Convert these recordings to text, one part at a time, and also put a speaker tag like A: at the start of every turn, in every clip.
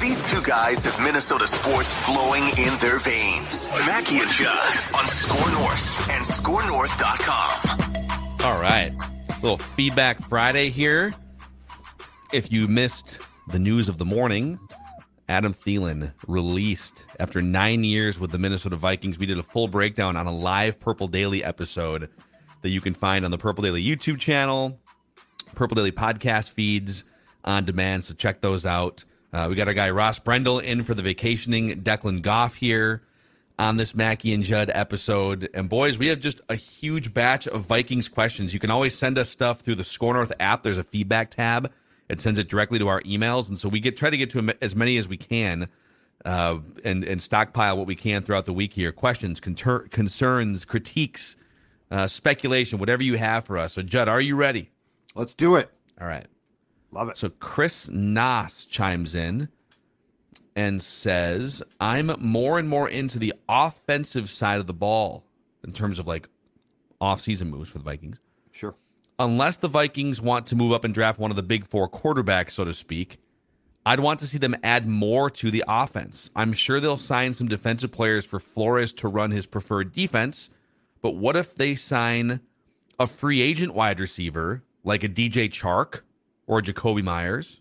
A: These two guys have Minnesota sports flowing in their veins. Mackey and Judd on Score North and ScoreNorth.com.
B: All right. Little feedback Friday here. If you missed the news of the morning, Adam Thielen released after nine years with the Minnesota Vikings. We did a full breakdown on a live Purple Daily episode that you can find on the Purple Daily YouTube channel, Purple Daily podcast feeds on demand. So check those out. Uh, we got our guy Ross Brendel in for the vacationing Declan Goff here on this Mackey and Judd episode. And boys, we have just a huge batch of Vikings questions. You can always send us stuff through the Score North app. There's a feedback tab. It sends it directly to our emails, and so we get try to get to as many as we can, uh, and and stockpile what we can throughout the week here. Questions, conter- concerns, critiques, uh, speculation, whatever you have for us. So, Judd, are you ready?
C: Let's do it.
B: All right.
C: Love it.
B: So Chris Noss chimes in and says, I'm more and more into the offensive side of the ball in terms of like off-season moves for the Vikings.
C: Sure.
B: Unless the Vikings want to move up and draft one of the big four quarterbacks, so to speak, I'd want to see them add more to the offense. I'm sure they'll sign some defensive players for Flores to run his preferred defense, but what if they sign a free agent wide receiver like a DJ Chark or Jakobi Meyers,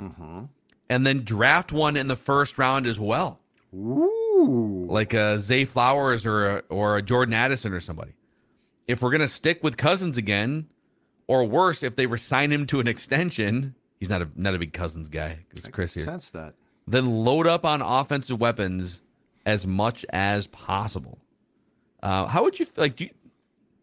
C: mm-hmm.
B: and then draft one in the first round as well.
C: Ooh.
B: Like a Zay Flowers or a, or a Jordan Addison or somebody. If we're gonna stick with Cousins again, or worse, if they resign him to an extension, he's not a not a big Cousins guy. It's Chris here.
C: Sense that.
B: Then load up on offensive weapons as much as possible. Uh, how would you like? Do you,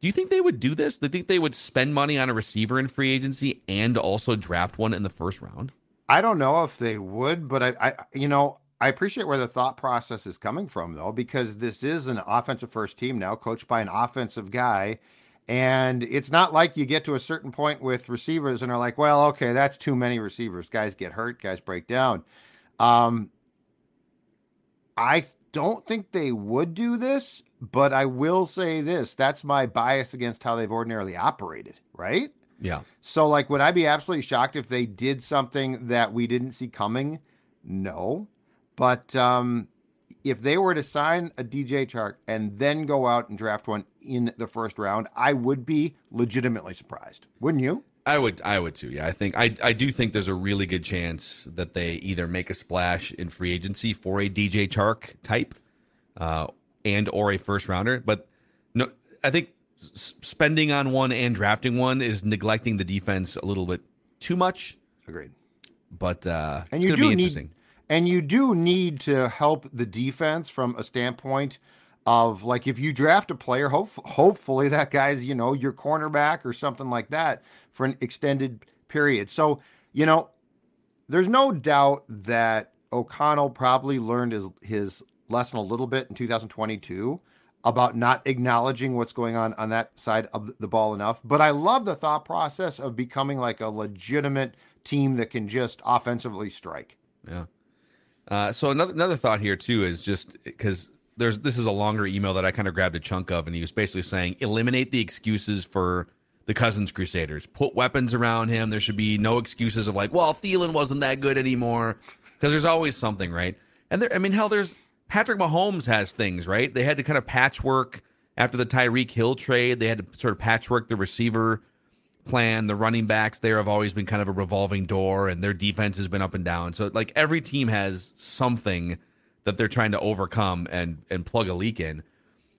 B: do you think they would do this? Do you think they would spend money on a receiver in free agency and also draft one in the first round?
C: I don't know if they would, but I, I you know, I appreciate where the thought process is coming from though, because this is an offensive first team now, coached by an offensive guy. And it's not like you get to a certain point with receivers and are like, well, okay, that's too many receivers. Guys get hurt, guys break down. Um, I don't think they would do this, but I will say this that's my bias against how they've ordinarily operated, right?
B: Yeah.
C: So, like, would I be absolutely shocked if they did something that we didn't see coming? No. But um, if they were to sign a DJ Chark and then go out and draft one in the first round, I would be legitimately surprised. Wouldn't you?
B: I would I would too. Yeah, I think I I do think there's a really good chance that they either make a splash in free agency for a DJ Chark type uh, and or a first rounder, but no I think spending on one and drafting one is neglecting the defense a little bit too much.
C: Agreed.
B: But uh
C: and
B: it's
C: you
B: going to
C: do
B: be interesting.
C: Need, and you do need to help the defense from a standpoint of like if you draft a player, hope, hopefully that guy's you know your cornerback or something like that for an extended period. So you know, there's no doubt that O'Connell probably learned his his lesson a little bit in 2022 about not acknowledging what's going on on that side of the ball enough. But I love the thought process of becoming like a legitimate team that can just offensively strike.
B: Yeah. Uh, so another another thought here too is just because there's this is a longer email that I kind of grabbed a chunk of, and he was basically saying eliminate the excuses for the Cousins Crusaders. Put weapons around him. There should be no excuses of like, well, Thielen wasn't that good anymore, because there's always something, right? And there, I mean, hell, there's Patrick Mahomes has things, right? They had to kind of patchwork after the Tyreek Hill trade. They had to sort of patchwork the receiver plan. The running backs there have always been kind of a revolving door, and their defense has been up and down. So, like, every team has something that they're trying to overcome and and plug a leak in.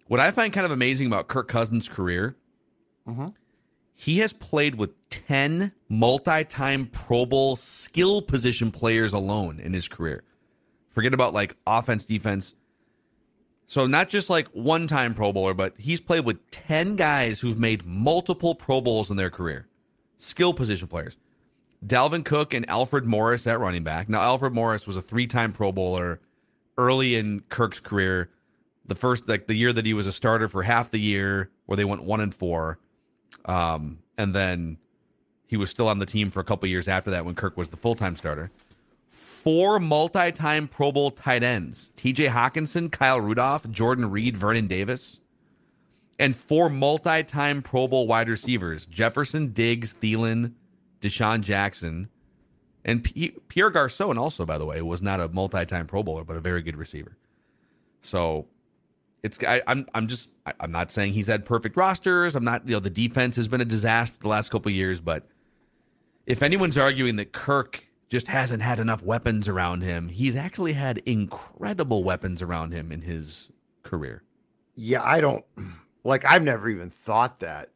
B: What I find kind of amazing about Kirk Cousins' career,
C: mm-hmm.
B: he has played with 10 multi time Pro Bowl skill position players alone in his career. Forget about like offense, defense. So, not just like one time Pro Bowler, but he's played with 10 guys who've made multiple Pro Bowls in their career, skill position players. Dalvin Cook and Alfred Morris at running back. Now, Alfred Morris was a three time Pro Bowler early in Kirk's career. The first, like the year that he was a starter for half the year, where they went one and four. Um, and then he was still on the team for a couple years after that when Kirk was the full time starter. Four multi time Pro Bowl tight ends TJ Hockenson, Kyle Rudolph, Jordan Reed, Vernon Davis. And four multi time Pro Bowl wide receivers Jefferson, Diggs, Thielen, DeSean Jackson. And P- Pierre Garcon, also, by the way, was not a multi time Pro Bowler, but a very good receiver. So it's I, I'm, I'm just I, am not saying he's had perfect rosters. I'm not you know the defense has been a disaster the last couple years, but if anyone's arguing that Kirk just hasn't had enough weapons around him, he's actually had incredible weapons around him in his career.
C: Yeah, I don't like I've never even thought that.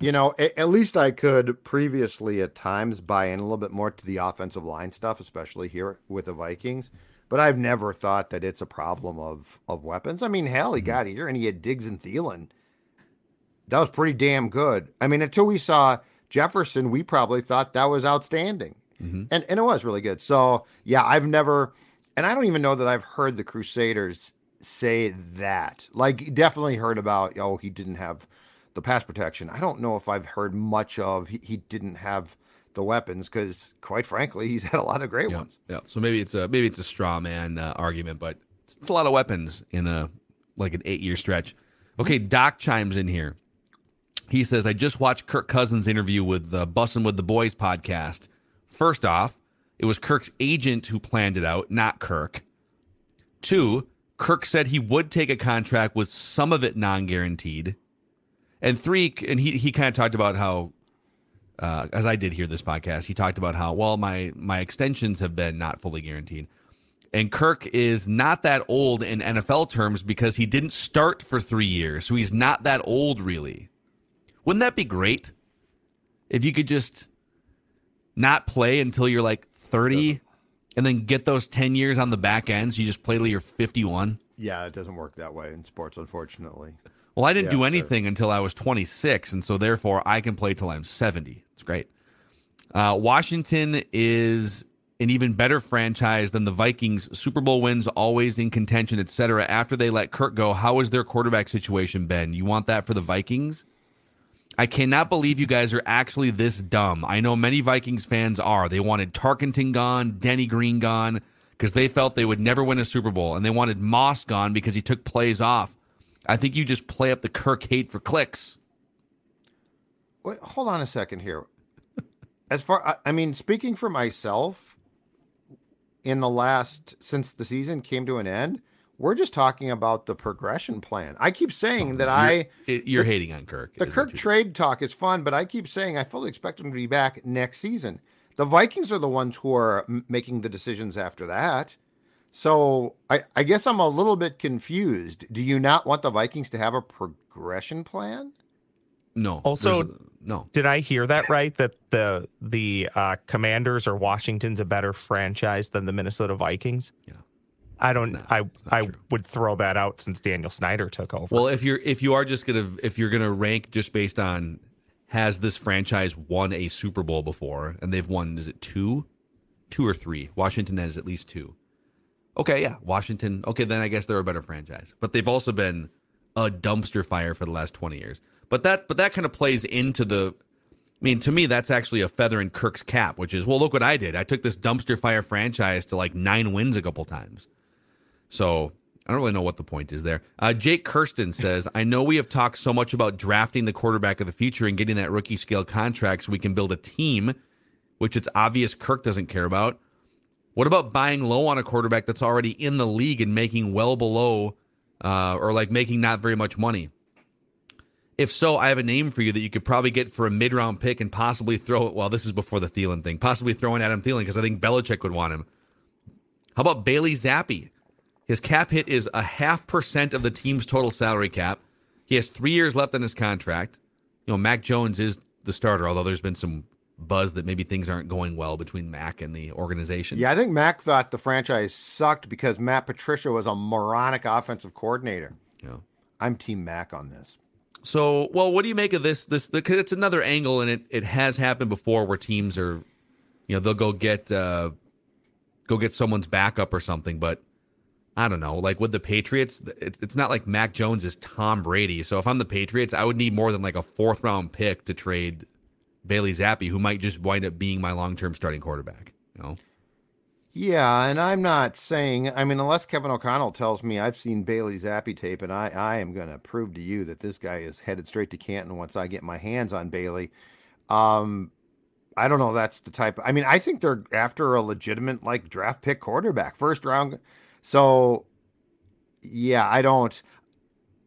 C: You know, at, at least I could previously at times buy in a little bit more to the offensive line stuff, especially here with the Vikings but I've never thought that it's a problem of of weapons. I mean, hell, he mm-hmm. got here and he had Diggs and Thielen. That was pretty damn good. I mean, until we saw Jefferson, we probably thought that was outstanding, mm-hmm. and and it was really good. So yeah, I've never, and I don't even know that I've heard the Crusaders say that. Like, definitely heard about oh he didn't have the pass protection. I don't know if I've heard much of he, he didn't have the weapons because, quite frankly, he's had a lot of great
B: yeah,
C: ones.
B: Yeah. So maybe it's a maybe it's a straw man uh, argument, but it's, it's, a lot of weapons in a like an eight year stretch. Okay, Doc chimes in here. He says, "I just watched Kirk Cousins' interview with the Bussin' with the Boys podcast. First off, it was Kirk's agent who planned it out, not Kirk. Two, Kirk said he would take a contract with some of it non guaranteed." And three, and he, he kind of talked about how uh, as I did hear this podcast, he talked about how well my my extensions have been not fully guaranteed. And Kirk is not that old in NFL terms because he didn't start for three years, so he's not that old really. Wouldn't that be great if you could just not play until you're like 30 and then get those 10 years on the back end so you just play till you're 51?
C: Yeah, it doesn't work that way in sports, unfortunately.
B: Well, I didn't yeah, do anything until I was 26, and so therefore I can play till I'm 70. It's great. Uh, Washington is an even better franchise than the Vikings. Super Bowl wins, always in contention, etc. After they let Kirk go, how has their quarterback situation been? You want that for the Vikings? I cannot believe you guys are actually this dumb. I know many Vikings fans are. They wanted Tarkenton gone, Denny Green gone, because they felt they would never win a Super Bowl, and they wanted Moss gone because he took plays off. I think you just play up the Kirk hate for clicks.
C: Wait, hold on a second here. As far, I mean, speaking for myself, in the last since the season came to an end, we're just talking about the progression plan. I keep saying that
B: you're, I you're the, hating on Kirk.
C: The Kirk trade talk is fun, but I keep saying I fully expect him to be back next season. The Vikings are the ones who are making the decisions after that. So I, I guess I'm a little bit confused. Do you not want the Vikings to have a progression plan?
B: No.
D: Also,
B: no.
D: Did I hear that right? That the the uh, Commanders or Washington's a better franchise than the Minnesota Vikings?
B: Yeah.
D: I don't. Not, I I true. would throw that out since Daniel Snyder took over.
B: Well, if you're if you are just gonna if you're gonna rank just based on has this franchise won a Super Bowl before, and they've won is it two, two or three? Washington has at least two. Okay, yeah, Washington. Okay, then I guess they're a better franchise. But they've also been a dumpster fire for the last 20 years. But that but that kind of plays into the I mean, to me, that's actually a feather in Kirk's cap, which is, well, look what I did. I took this dumpster fire franchise to like nine wins a couple times. So I don't really know what the point is there. Uh, Jake Kirsten says, I know we have talked so much about drafting the quarterback of the future and getting that rookie scale contract so we can build a team, which it's obvious Kirk doesn't care about. What about buying low on a quarterback that's already in the league and making well below uh, or like making not very much money? If so, I have a name for you that you could probably get for a mid round pick and possibly throw it. Well, this is before the Thielen thing. Possibly throw in Adam Thielen because I think Belichick would want him. How about Bailey Zappe? His cap hit is a half percent of the team's total salary cap. He has three years left on his contract. You know, Mac Jones is the starter, although there's been some buzz that maybe things aren't going well between Mac and the organization.
C: Yeah, I think Mac thought the franchise sucked because Matt Patricia was a moronic offensive coordinator.
B: Yeah.
C: I'm team Mac on this.
B: So, well, what do you make of this? This because it's another angle, and it it has happened before where teams are you know they'll go get uh, go get someone's backup or something. But I don't know. Like with the Patriots, it's, it's not like Mac Jones is Tom Brady. So if I'm the Patriots, I would need more than like a fourth round pick to trade Bailey Zappe, who might just wind up being my long term starting quarterback. You know.
C: Yeah, and I'm not saying. I mean, unless Kevin O'Connell tells me I've seen Bailey Zappe tape, and I I am going to prove to you that this guy is headed straight to Canton once I get my hands on Bailey. Um, I don't know. That's the type. I mean, I think they're after a legitimate like draft pick quarterback, first round. So, yeah, I don't.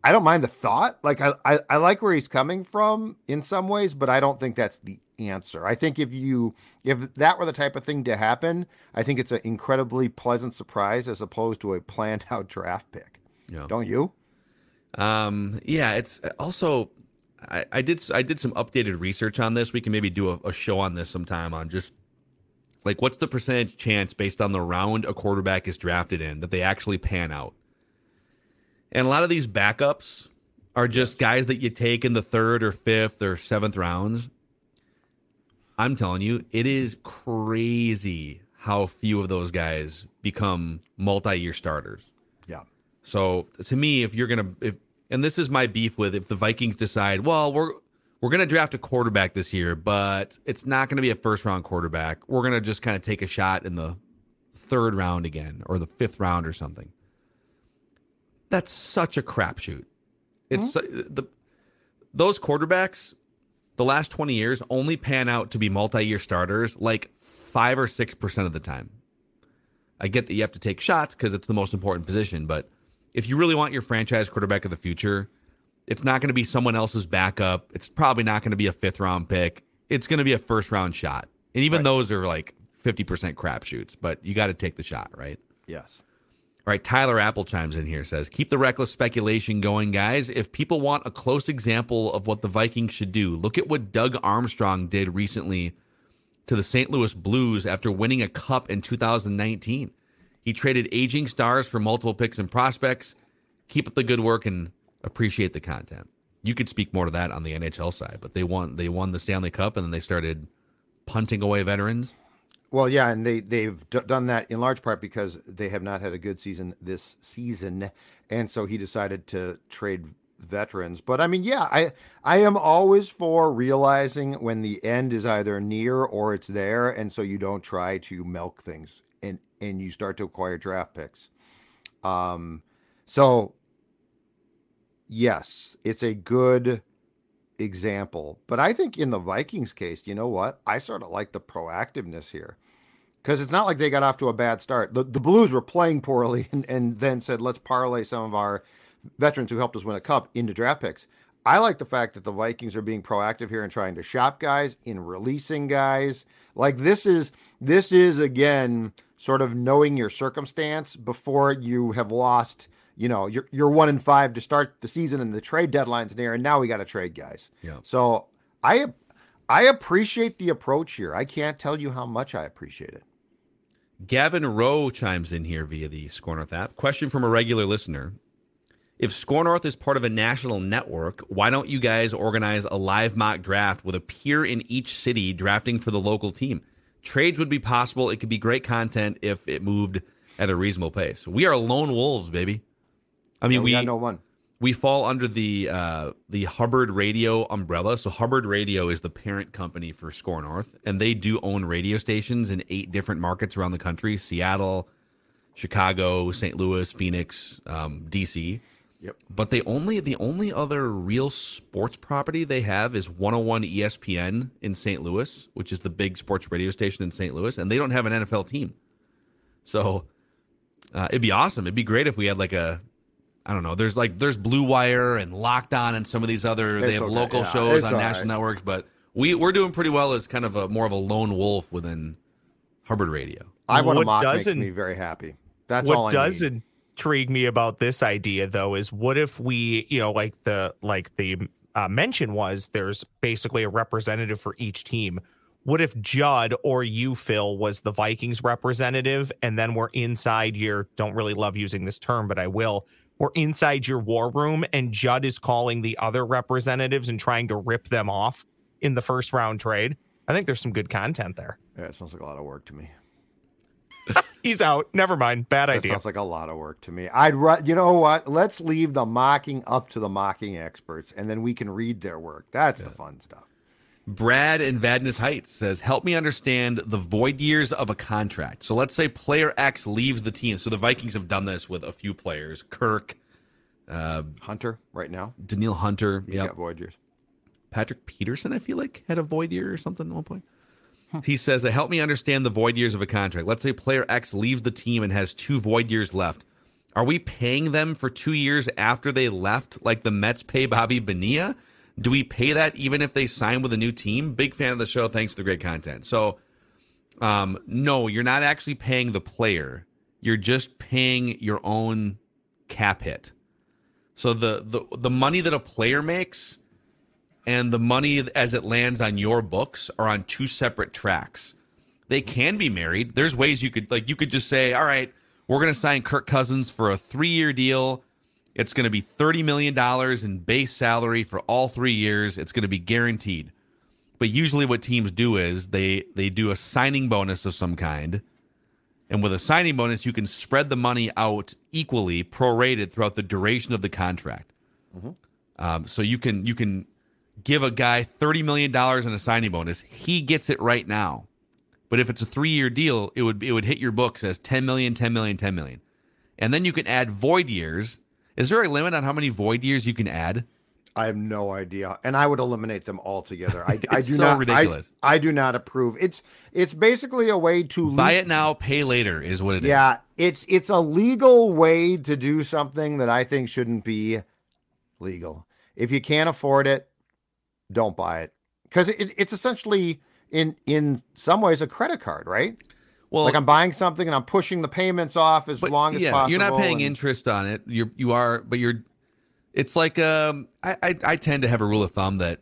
C: I don't mind the thought. Like I, I, I like where he's coming from in some ways, but I don't think that's the answer. I think if you if that were the type of thing to happen, I think it's an incredibly pleasant surprise as opposed to a planned out draft pick. Yeah. Don't you?
B: Um, yeah, it's also I, I, did I did some updated research on this. We can maybe do a, a show on this sometime on just like what's the percentage chance based on the round a quarterback is drafted in that they actually pan out. And a lot of these backups are just guys that you take in the third or fifth or seventh rounds. I'm telling you, it is crazy how few of those guys become multi-year starters.
C: Yeah.
B: So to me, if you're gonna if and this is my beef with if the Vikings decide, well, we're we're going to draft a quarterback this year, but it's not going to be a first round quarterback. We're going to just kind of take a shot in the third round again or the fifth round or something. That's such a crapshoot. It's mm-hmm. the those quarterbacks the last 20 years only pan out to be multi-year starters like 5 or 6% of the time. I get that you have to take shots cuz it's the most important position, but if you really want your franchise quarterback of the future, it's not going to be someone else's backup. It's probably not going to be a fifth round pick. It's going to be a first round shot. And even right. those are like 50% crapshoots, but you got to take the shot, right?
C: Yes.
B: All right, Tyler Apple chimes in here says, "Keep the reckless speculation going, guys. If people want a close example of what the Vikings should do, look at what Doug Armstrong did recently to the St. Louis Blues after winning a cup in 2019. He traded aging stars for multiple picks and prospects. Keep up the good work and appreciate the content. You could speak more to that on the NHL side, but they won they won the Stanley Cup and then they started punting away veterans.
C: Well, yeah, and they they've d- done that in large part because they have not had a good season this season, and so he decided to trade veterans. But I mean, yeah, I I am always for realizing when the end is either near or it's there, and so you don't try to milk things and and you start to acquire draft picks. Um, so yes, it's a good example. But I think in the Vikings case, you know what? I sort of like the proactiveness here. Because it's not like they got off to a bad start. The, the Blues were playing poorly and, and then said, let's parlay some of our veterans who helped us win a cup into draft picks. I like the fact that the Vikings are being proactive here and trying to shop guys, in releasing guys. Like this is this is again sort of knowing your circumstance before you have lost you know, you're you're one in five to start the season, and the trade deadline's near, and now we got to trade guys.
B: Yeah.
C: So I I appreciate the approach here. I can't tell you how much I appreciate it.
B: Gavin Rowe chimes in here via the Score North app. Question from a regular listener. If Score North is part of a national network, why don't you guys organize a live mock draft with a peer in each city drafting for the local team? Trades would be possible. It could be great content if it moved at a reasonable pace. We are lone wolves, baby. I mean,
C: we,
B: we
C: no one.
B: We fall under the uh, the Hubbard Radio umbrella. So Hubbard Radio is the parent company for Score North, and they do own radio stations in eight different markets around the country: Seattle, Chicago, St. Louis, Phoenix, um, DC.
C: Yep.
B: But they only the only other real sports property they have is 101 ESPN in St. Louis, which is the big sports radio station in St. Louis, and they don't have an NFL team. So uh, it'd be awesome. It'd be great if we had like a I don't know. There's like there's Blue Wire and Locked On and some of these other it's they have okay. local yeah, shows on national right. networks, but we we're doing pretty well as kind of a more of a lone wolf within Hubbard Radio.
C: I want to mock makes me very happy. That's
D: what
C: does
D: need. intrigue me about this idea though is what if we you know like the like the uh, mention was there's basically a representative for each team. What if Judd or you, Phil, was the Vikings representative, and then we're inside your? Don't really love using this term, but I will or inside your war room and Judd is calling the other representatives and trying to rip them off in the first round trade. I think there's some good content there.
C: Yeah, it sounds like a lot of work to me.
D: He's out. Never mind. Bad
C: That
D: idea.
C: sounds like a lot of work to me. I'd ru- you know what? Let's leave the mocking up to the mocking experts, and then we can read their work. That's the fun stuff.
B: Brad in Vadnais Heights says, "Help me understand the void years of a contract." So let's say player X leaves the team. So the Vikings have done this with a few players: Kirk, uh,
C: Hunter, right now,
B: Danielle Hunter,
C: he's
B: yep.
C: got void years.
B: Patrick Peterson. I feel like had a void year or something at one point. He says, "Help me understand the void years of a contract. Let's say player X leaves the team and has two void years left. Are we paying them for two years after they left, like the Mets pay Bobby Bonilla? Do we pay that even if they sign with a new team? Big fan of the show. Thanks for the great content. So, um, no, you're not actually paying the player. You're just paying your own cap hit. So the the the money that a player makes and the money as it lands on your books are on two separate tracks. They can be married. There's ways you could like you could just say, "All right, we're going to sign Kirk Cousins for a 3-year deal. It's going to be $30 million in base salary for all 3 years. It's going to be guaranteed." But usually what teams do is they they do a signing bonus of some kind. And with a signing bonus, you can spread the money out equally, prorated throughout the duration of the contract. Um, so you can you can give a guy thirty million dollars in a signing bonus. He gets it right now. But if it's a three year deal, it would it would hit your books as 10 million, 10 million, 10 million. And then you can add void years. Is there a limit on how many void years you can add?
C: I have no idea, and I would eliminate them altogether. I, I do
B: so
C: not.
B: Ridiculous.
C: I, do not approve. It's it's basically a way to
B: Buy it now, pay later is what it is.
C: Yeah, it's it's a legal way to do something that I think shouldn't be legal. If you can't afford it, don't buy it because it, it's essentially in in some ways a credit card, right?
B: Well,
C: like I'm buying something and I'm pushing the payments off as
B: but
C: long as
B: yeah,
C: possible.
B: You're not paying
C: and-
B: interest on it. You're you are, but you're. It's like um, I, I I tend to have a rule of thumb that,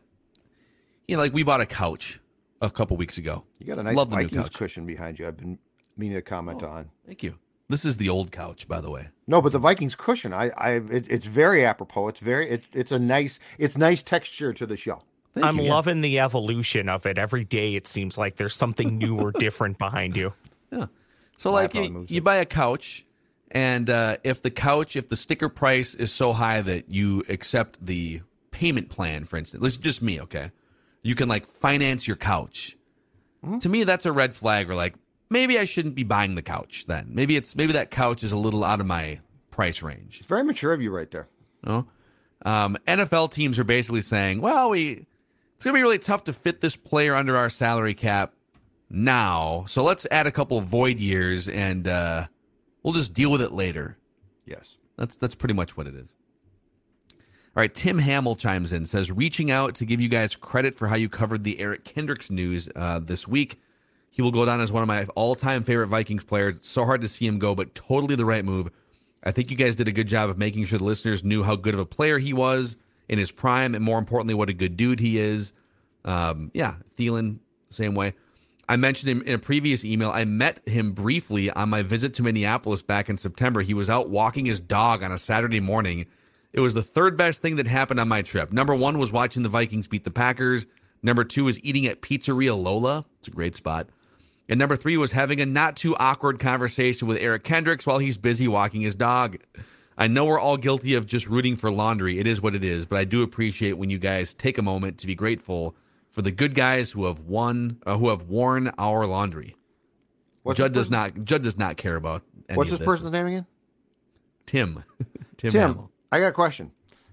B: you know, like we bought a couch a couple weeks ago.
C: You got a nice
B: Love the new
C: Vikings
B: couch.
C: cushion behind you. I've been meaning to comment on.
B: Thank you. This is the old couch, by the way.
C: No, but the Vikings cushion, I, I, it, it's very apropos. It's very, it, it's a nice, it's nice texture to the show.
B: Thank
D: I'm
B: you, yeah.
D: loving the evolution of it. Every day it seems like there's something new or different behind you.
B: So
C: My
B: like you, you buy a couch, and uh, if the couch, if the sticker price is so high that you accept the payment plan, for instance, this is just me, okay? You can like finance your couch.
C: Hmm?
B: To me, that's a red flag. Or like maybe I shouldn't be buying the couch. Then maybe it's maybe that couch is a little out of my price range.
C: It's very mature of you right there.
B: Know? um, NFL teams are basically saying, well, we it's gonna be really tough to fit this player under our salary cap now, so let's add a couple of void years and uh, we'll just deal with it later.
C: Yes.
B: That's that's pretty much what it is. All right, Tim Hamill chimes in says reaching out to give you guys credit for how you covered the Eric Kendricks news uh, this week. He will go down as one of my all-time favorite Vikings players. It's so hard to see him go, but totally the right move. I think you guys did a good job of making sure the listeners knew how good of a player he was in his prime, and more importantly, what a good dude he is. Um, yeah, Thielen, same way. I mentioned him in a previous email. I met him briefly on my visit to Minneapolis back in September. He was out walking his dog on a Saturday morning. It was the third best thing that happened on my trip. Number one was watching the Vikings beat the Packers. Number two was eating at Pizzeria Lola. It's a great spot. And number three was having a not too awkward conversation with Eric Kendricks while he's busy walking his dog. I know we're all guilty of just rooting for laundry. It is what it is, but I do appreciate when you guys take a moment to be grateful for the good guys who have won, uh, who have worn our laundry.
C: What's
B: Judd does not. Judd does not care about.
C: What's this
B: this.
C: person's name again?
B: Tim. Tim.
C: Tim.
B: Hamill.
C: I got a question.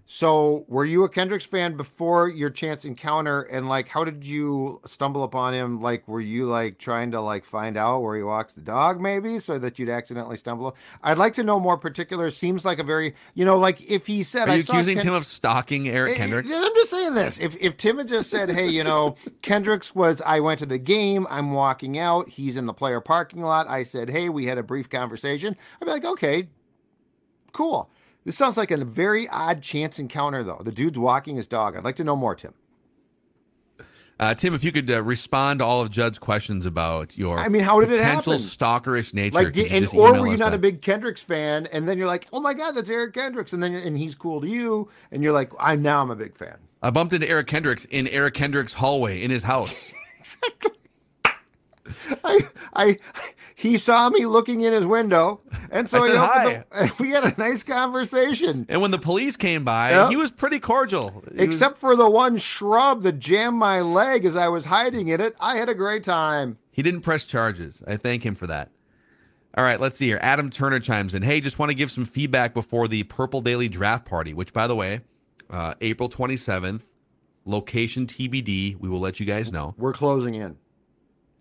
C: So, were you a Kendricks fan before your chance encounter? And like, how did you stumble upon him? Like, were you like trying to like find out where he walks the dog, maybe, so that you'd accidentally stumble? I'd like to know more particulars. Seems like a very, you know, like if he said,
B: Are
C: I
B: you accusing
C: Ken-
B: Tim of stalking Eric
C: Eh,
B: Kendricks?
C: eh, I'm just saying this. If if Tim had just said, "Hey, you know, Kendricks was I went to the game. I'm walking out. He's in the player parking lot." I said, "Hey, we had a brief conversation." I'd be like, "Okay, cool." This sounds like a very odd chance encounter, though. The dude's walking his dog. I'd like to know more, Tim.
B: Uh, Tim, if you could uh, respond to all of Judd's questions about your
C: I mean, how did it
B: potential
C: happen?
B: stalkerish nature,
C: Like, did, and or were you not a big Kendricks fan, and then you're like, "Oh my God, that's Eric Kendricks," and then and he's cool to you, and you're like, "I'm now I'm a big fan."
B: I bumped into Eric Kendricks in Eric Kendricks' hallway in his house.
C: I, I, he saw me looking in his window, and so
B: I said hi.
C: the- and we had a nice conversation.
B: And when the police came by,
C: Yeah.
B: he was pretty cordial. He was-
C: Except for the one shrub that jammed my leg as I was hiding in it, I had a great time.
B: he didn't press charges. I thank him for that. All right, let's see here. Adam Turner chimes in. Hey, just want to give some feedback before the Purple Daily Draft Party, which, by the way, uh, April 27th, location TBD. We will let you guys know.
C: We're closing in.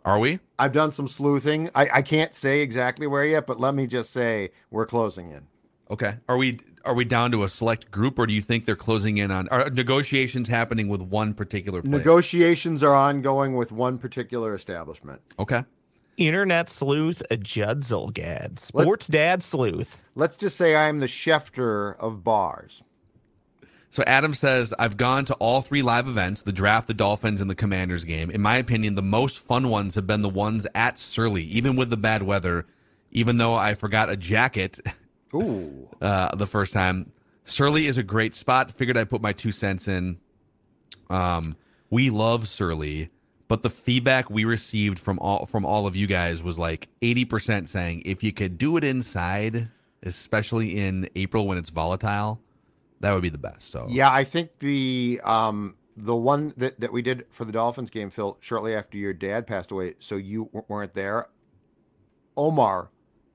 B: Are we?
C: I've done some sleuthing. I, I can't say exactly where yet, but let me just say we're closing in.
B: Okay. Are we are we down to a select group, or do you think they're closing in on are negotiations happening with one particular place?
C: Negotiations are ongoing with one particular establishment.
B: okay.
D: Internet sleuth Judd Zulgad, sports dad sleuth.
C: Let's just say I'm the Schefter of bars.
B: So Adam says, I've gone to all three live events, the draft, the Dolphins, and the Commanders game. In my opinion, the most fun ones have been the ones at Surly, even with the bad weather, even though I forgot a jacket
C: Ooh.
B: uh, the first time. Surly is a great spot. Figured I'd put my two cents in. Um, we love Surly, but the feedback we received from all from all of you guys was like 80% saying if you could do it inside, especially in April when it's volatile, that would be the best. So
C: Yeah, I think the um the one that, that we did for the Dolphins game, Phil, shortly after your dad passed away, so you weren't there. Omar,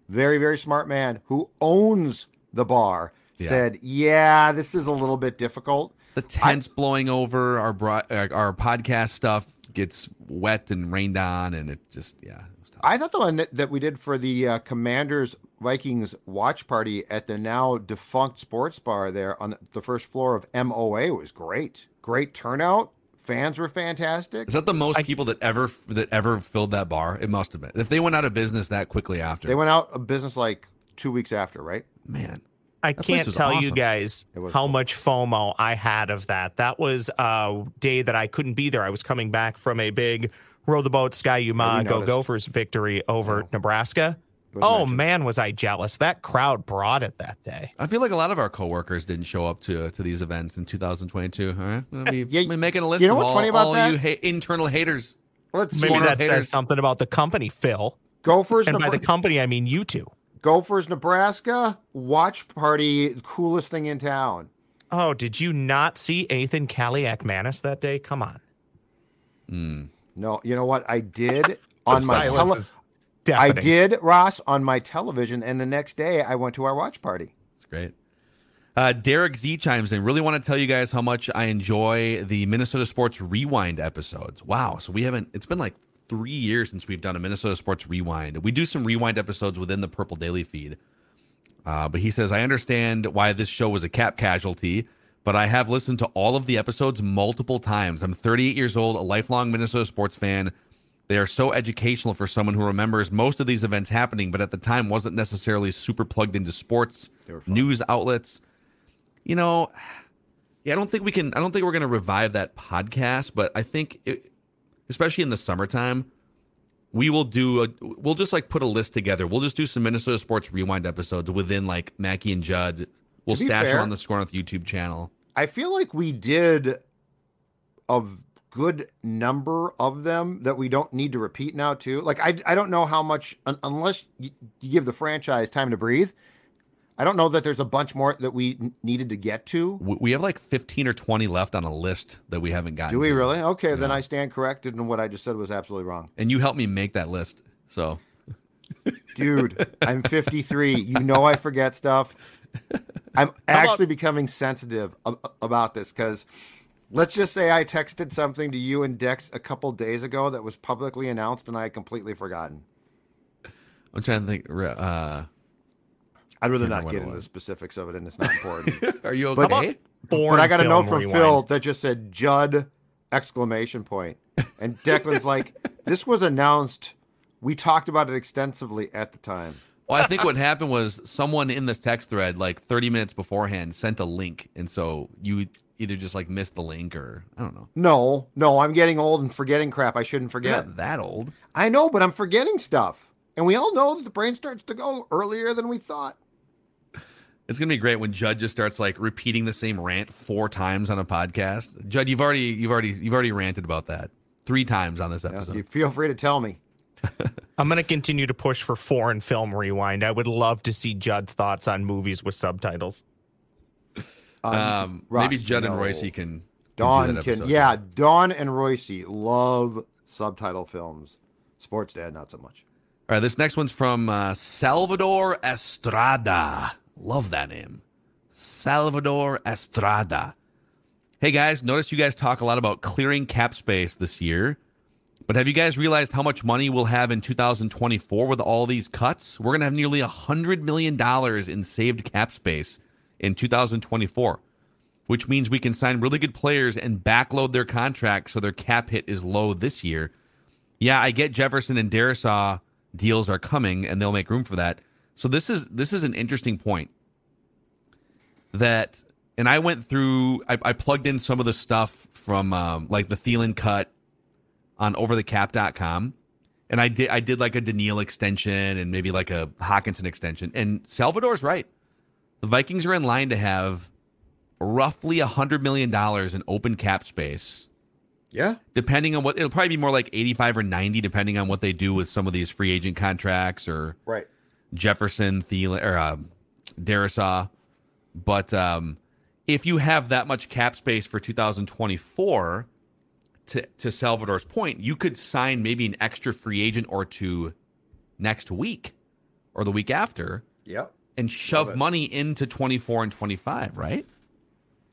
C: very very smart man who owns the bar,
B: Yeah.
C: said, "Yeah, this is a little bit difficult."
B: the tents blowing over our bro- our podcast stuff gets wet and rained on and it just yeah it was tough.
C: I thought the one that, that we did for the uh, Commanders Vikings watch party at the now defunct sports bar there on the first floor of MOA was great. Great turnout. Fans were fantastic.
B: is that the most
D: I-
B: people that ever that ever filled that bar it must have been if they went out of business that quickly after
C: They went out of business like two weeks after, right?
B: man
D: I
B: That
D: can't
B: was
D: tell you guys how
C: cool.
D: much FOMO I had of that. That was a day that I couldn't be there. I was coming back from a big row the boat Sky
C: Yeah,
D: Yuma Go
C: noticed.
D: Gophers victory over
C: Yeah.
D: Nebraska.
C: Was
D: Oh
C: mentioned.
D: man, was I jealous. That crowd brought it that day.
B: I feel like a lot of our coworkers didn't show up to to these events in 2022 all right we'll be,
C: Yeah,
B: we'll be making a list
C: you know
B: of
C: what's
B: all,
C: funny about
B: all
C: that?
B: you ha- internal haters
C: Let's.
D: Maybe that
B: haters.
D: says something about the company, Phil.
C: Gophers,
D: And by the company, I mean you two.
C: Gophers, Nebraska watch party, coolest thing in town.
D: Oh, did you not see Athan Kaliakmanis that day? Come on. Hmm.
C: No, you know what? I did on my tele-
D: is
C: I did Ross on my television, and the next day I went to our watch party.
B: It's great. Uh, Derek Z chimes in. Really want to tell you guys how much I enjoy the Minnesota Sports Rewind episodes. Wow. So we haven't, it's been like three years since we've done a Minnesota Sports Rewind. We do some rewind episodes within the Purple Daily feed. Uh, but he says, I understand why this show was a cap casualty, but I have listened to all of the episodes multiple times. I'm 38 years old, a lifelong Minnesota sports fan. They are so educational for someone who remembers most of these events happening, but at the time wasn't necessarily super plugged into sports, news outlets. You know, yeah, I don't think we can. I don't think we're going to revive that podcast, but I think, it, especially in the summertime, we will do. A, we'll just like put a list together. We'll just do some Minnesota sports rewind episodes within like Mackey and Judd. We'll stash
C: fair-
B: them on the Score North YouTube channel.
C: I feel like we did a good number of them that we don't need to repeat now too. Like I I don't know how much un- unless you, you give the franchise time to breathe. I don't know that there's a bunch more that we n- needed to get to.
B: We we have like 15 or 20 left on a list that we haven't gotten.
C: Do we
B: to.
C: really? Okay, then I stand corrected, and what I just said was absolutely wrong.
B: And you helped me make that list. So
C: Dude, I'm 53. You know I forget stuff. I'm actually becoming sensitive ab- about this because let's just say I texted something to you and Dex a couple days ago that was publicly announced and I had completely forgotten.
B: I'm trying to think. Uh,
C: I'd rather
B: Can't
C: get into the specifics of it and it's not important.
B: are you
C: But-
B: okay?
D: Born
C: but I got a note from
D: Rewind.
C: Phil that just said Judd exclamation point. And Declan's like, this was announced. We talked about it extensively at the time.
B: Well, I think what happened was someone in this text thread, like 30 minutes beforehand, sent a link, and so you either just like missed the link or I don't know.
C: No, no, I'm getting old and forgetting crap I shouldn't
B: You're
C: forget.
B: not that old.
C: I know, but I'm forgetting stuff. And we all know that the brain starts to go earlier than we thought.
B: It's gonna be great when Judd just starts like repeating the same rant four times on a podcast. Judd, you've already you've already you've already ranted about that three times on this episode.
C: you feel free to tell me.
D: I'm going to continue to push for foreign film rewind. I would love to see Judd's thoughts on movies with subtitles.
B: Um,
C: Russ,
B: maybe Judd and
C: no.
B: Royce can. can do
C: Dawn can, yeah, Dawn and Royce love subtitle films. Sports Dad, not so much.
B: All right, this next one's from uh, Salvador Estrada. Love that name. Salvador Estrada. Hey guys, notice you guys talk a lot about clearing cap space this year. But have you guys realized how much money we'll have in 2024 with all these cuts? We're going to have nearly $100 million in saved cap space in 2024, which means we can sign really good players and backload their contracts so their cap hit is low this year. Yeah, I get Jefferson and Darrisaw deals are coming and they'll make room for that. So this is this is an interesting point that and I went through I, I plugged in some of the stuff from um, like the Thielen cut on overthecap.com and I did I did like a Danielle extension and maybe like a Hockenson extension and Salvador's right. The Vikings are in line to have roughly a hundred million dollars in open cap space
C: Yeah.
B: depending on what it'll probably be more like 85 or 90 depending on what they do with some of these free agent contracts or
C: Right.
B: Jefferson Thielen or uh, Darrisaw but um, if you have that much cap space for 2024 to to Salvador's point you could sign maybe an extra free agent or two next week or the week after
C: Yep.
B: And shove money into 24 and 25 right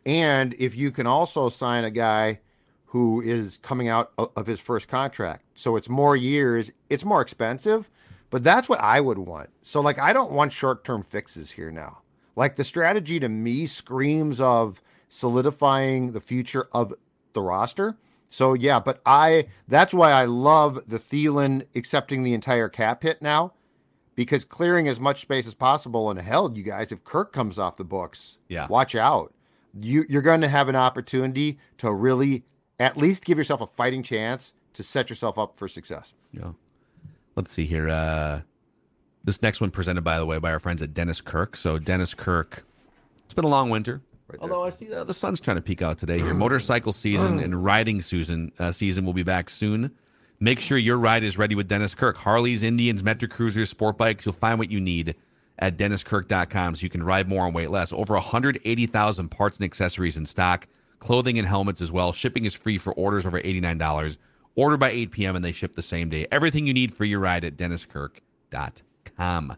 C: And if you can also sign a guy who is coming out of his first contract, so it's more years, it's more expensive, but that's what I would want. So, like, I don't want short term fixes here now. Like, the strategy to me screams of solidifying the future of the roster. So, yeah, but I, that's why I love the Thielen accepting the entire cap hit now. Because clearing as much space as possible, and hell, you guys, if Kirk comes off the books,
B: Yeah.
C: watch out you you're going to have an opportunity to really at least give yourself a fighting chance to set yourself up for success.
B: Yeah. Let's see here. Uh, this next one presented, by the way, by our friends at Dennis Kirk. So Dennis Kirk, it's been a long winter.
C: Right.
B: Although I see uh, the sun's trying to peek out today here. Motorcycle season and riding season uh, season will be back soon. Make sure your ride is ready with Dennis Kirk. Harleys, Indians, Metric Cruisers, sport bikes. You'll find what you need at DennisKirk.com so you can ride more and wait less. Over 180,000 parts and accessories in stock, clothing and helmets as well. Shipping is free for orders over $89. Order by 8 p.m. and they ship the same day. Everything you need for your ride at DennisKirk.com.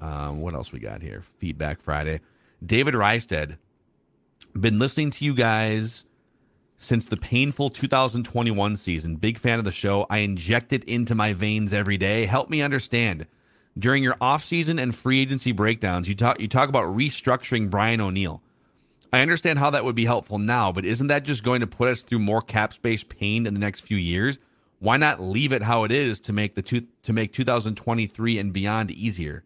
B: Um, what else we got here? Feedback Friday. David Rysted. Been listening to you guys since the painful 2021 season. Big fan of the show. I inject it into my veins every day. Help me understand. During your offseason and free agency breakdowns, you talk you talk about restructuring Brian O'Neill. I understand how that would be helpful now, but isn't that just going to put us through more cap space pain in the next few years? Why not leave it how it is to make the two, to make 2023 and beyond easier?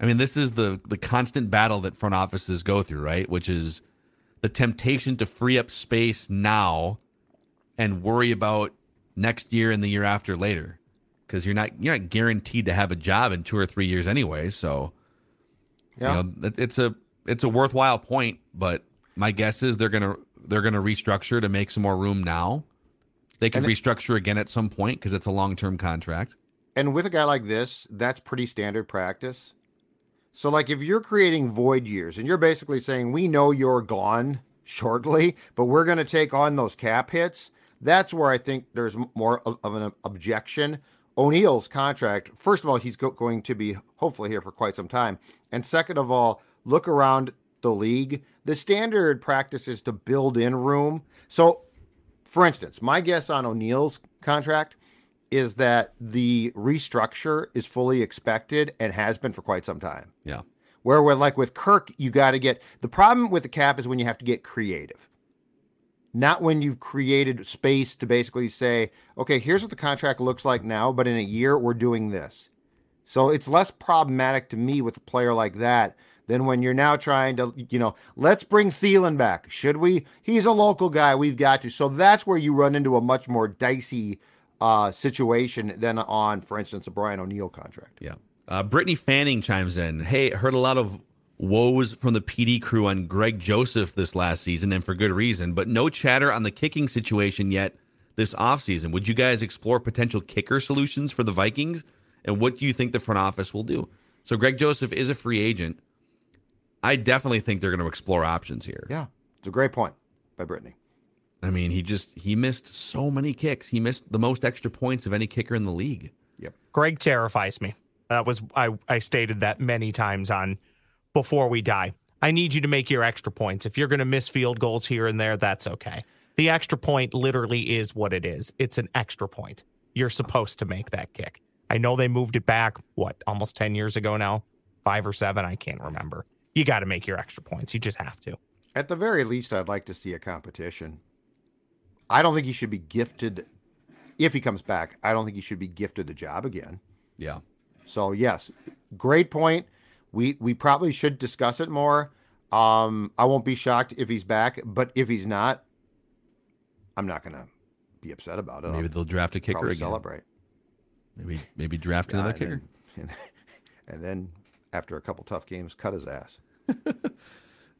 B: I mean, this is the the constant battle that front offices go through, right? Which is the temptation to free up space now and worry about next year and the year after later, because you're not you're not guaranteed to have a job in two or three years anyway. So,
C: Yeah.
B: you know, it- it's a it's a worthwhile point, but my guess is they're gonna they're gonna restructure to make some more room now. They can
C: And it-
B: restructure again at some point because it's a long term contract.
C: And with a guy like this, that's pretty standard practice. So, like, if you're creating void years and you're basically saying, we know you're gone shortly, but we're going to take on those cap hits, that's where I think there's more of, an objection. O'Neill's contract, first of all, he's go- going to be hopefully here for quite some time. And second of all, look around the league. The standard practice is to build in room. So, for instance, my guess on O'Neill's contract is that the restructure is fully expected and has been for quite some time.
B: Yeah.
C: Where with like with Kirk, you got to get the problem with the cap is when you have to get creative. not when you've created space to basically say, okay, here's what the contract looks like now, but in a year we're doing this. So it's less problematic to me with a player like that than when you're now trying to, you know, let's bring Thielen back. Should we? He's a local guy. We've got to. So that's where you run into a much more dicey uh, situation than on, for instance, a Brian O'Neill contract.
B: Yeah. Uh, Brittany Fanning chimes in. Hey, heard a lot of woes from the PD crew on Greg Joseph this last season, and for good reason, but no chatter on the kicking situation yet this offseason. Would you guys explore potential kicker solutions for the Vikings? And what do you think the front office will do? So, Greg Joseph is a free agent. I definitely think they're going to explore options here.
C: Yeah. It's a great point by Brittany.
B: I mean, he just he missed so many kicks. He missed the most extra points of any kicker in the league.
C: Yep.
D: Greg terrifies me. That was I I stated that many times on before we die. I need you to make your extra points. If you're going to miss field goals here and there, that's okay. The extra point literally is what it is. It's an extra point. You're supposed to make that kick. I know they moved it back what almost 10 years ago now, 5 or 7, I can't remember. You got to make your extra points. You just have to.
C: At the very least, I'd like to see a competition. I don't think he should be gifted if he comes back. I don't think he should be gifted the job again.
B: Yeah.
C: So yes, great point. We we probably should discuss it more. Um, I won't be shocked if he's back, but if he's not, I'm not gonna be upset about it.
B: Maybe
C: I'll
B: they'll draft a kicker again.
C: celebrate.
B: Maybe maybe draft another
C: and
B: kicker.
C: Then, and then after a couple tough games, cut his ass.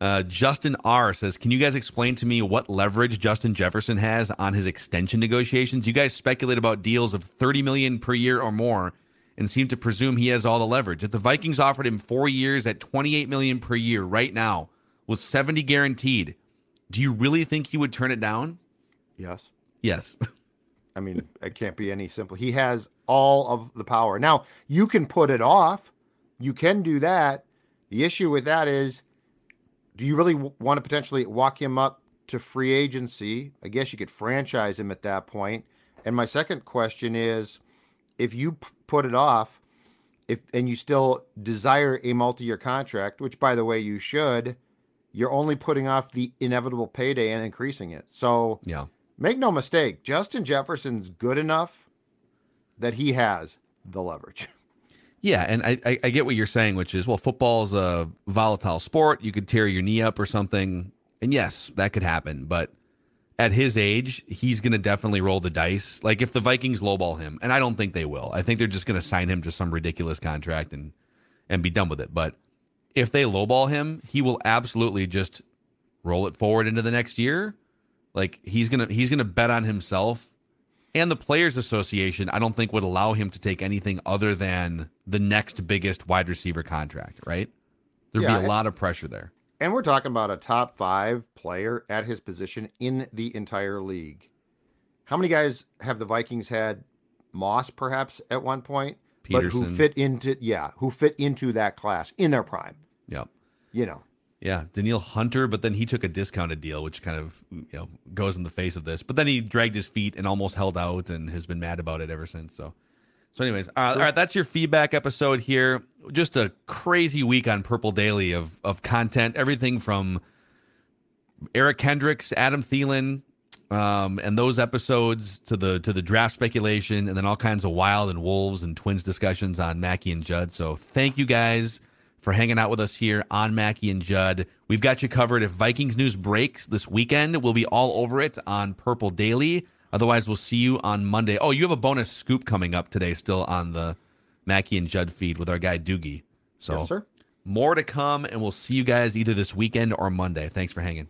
B: Uh, Justin R says, "Can you guys explain to me what leverage Justin Jefferson has on his extension negotiations? You guys speculate about deals of 30 million per year or more, and seem to presume he has all the leverage. If the Vikings offered him four years at 28 million per year right now, with 70 guaranteed, do you really think he would turn it down?
C: Yes.
B: Yes.
C: I mean, it can't be any simple. He has all of the power. Now, you can put it off. You can do that. The issue with that is do you really w- want to potentially walk him up to free agency? I guess you could franchise him at that point. And my second question is if you p- put it off, if and you still desire a multi-year contract, which by the way you should, you're only putting off the inevitable payday and increasing it. So
B: yeah.
C: Make no mistake, Justin Jefferson's good enough that he has the leverage.
B: Yeah, and I, I, I get what you're saying, which is well, football's a volatile sport. You could tear your knee up or something, and yes, that could happen. But at his age, he's going to definitely roll the dice. Like if the Vikings lowball him, and I don't think they will. I think they're just going to sign him to some ridiculous contract and and be done with it. But if they lowball him, he will absolutely just roll it forward into the next year. Like he's gonna he's gonna bet on himself and the Players Association, I don't think would allow him to take anything other than the next biggest wide receiver contract, right? There'd
C: Yeah,
B: be a lot of pressure there.
C: And we're talking about a top five player at his position in the entire league. How many guys have the Vikings had? Moss, perhaps at one point, but who fit into yeah, who fit into that class in their prime.
B: Yeah.
C: You know,
B: Yeah. Danielle Hunter, but then he took a discounted deal, which kind of you know goes in the face of this. But then he dragged his feet and almost held out and has been mad about it ever since. So so anyways, uh, all right, that's your feedback episode here. Just a crazy week on Purple Daily of of content, everything from Eric Kendricks, Adam Thielen, um, and those episodes to the to the draft speculation, and then all kinds of wild and wolves and twins discussions on Mackey and Judd. So thank you guys for hanging out with us here on Mackey and Judd. We've got you covered. If Vikings news breaks this weekend, we'll be all over it on Purple Daily. Otherwise, we'll see you on Monday. Oh, you have a bonus scoop coming up today, still on the Mackey and Judd feed with our guy Doogie. So
C: yes, sir.
B: more to come, and we'll see you guys either this weekend or Monday. Thanks for hanging.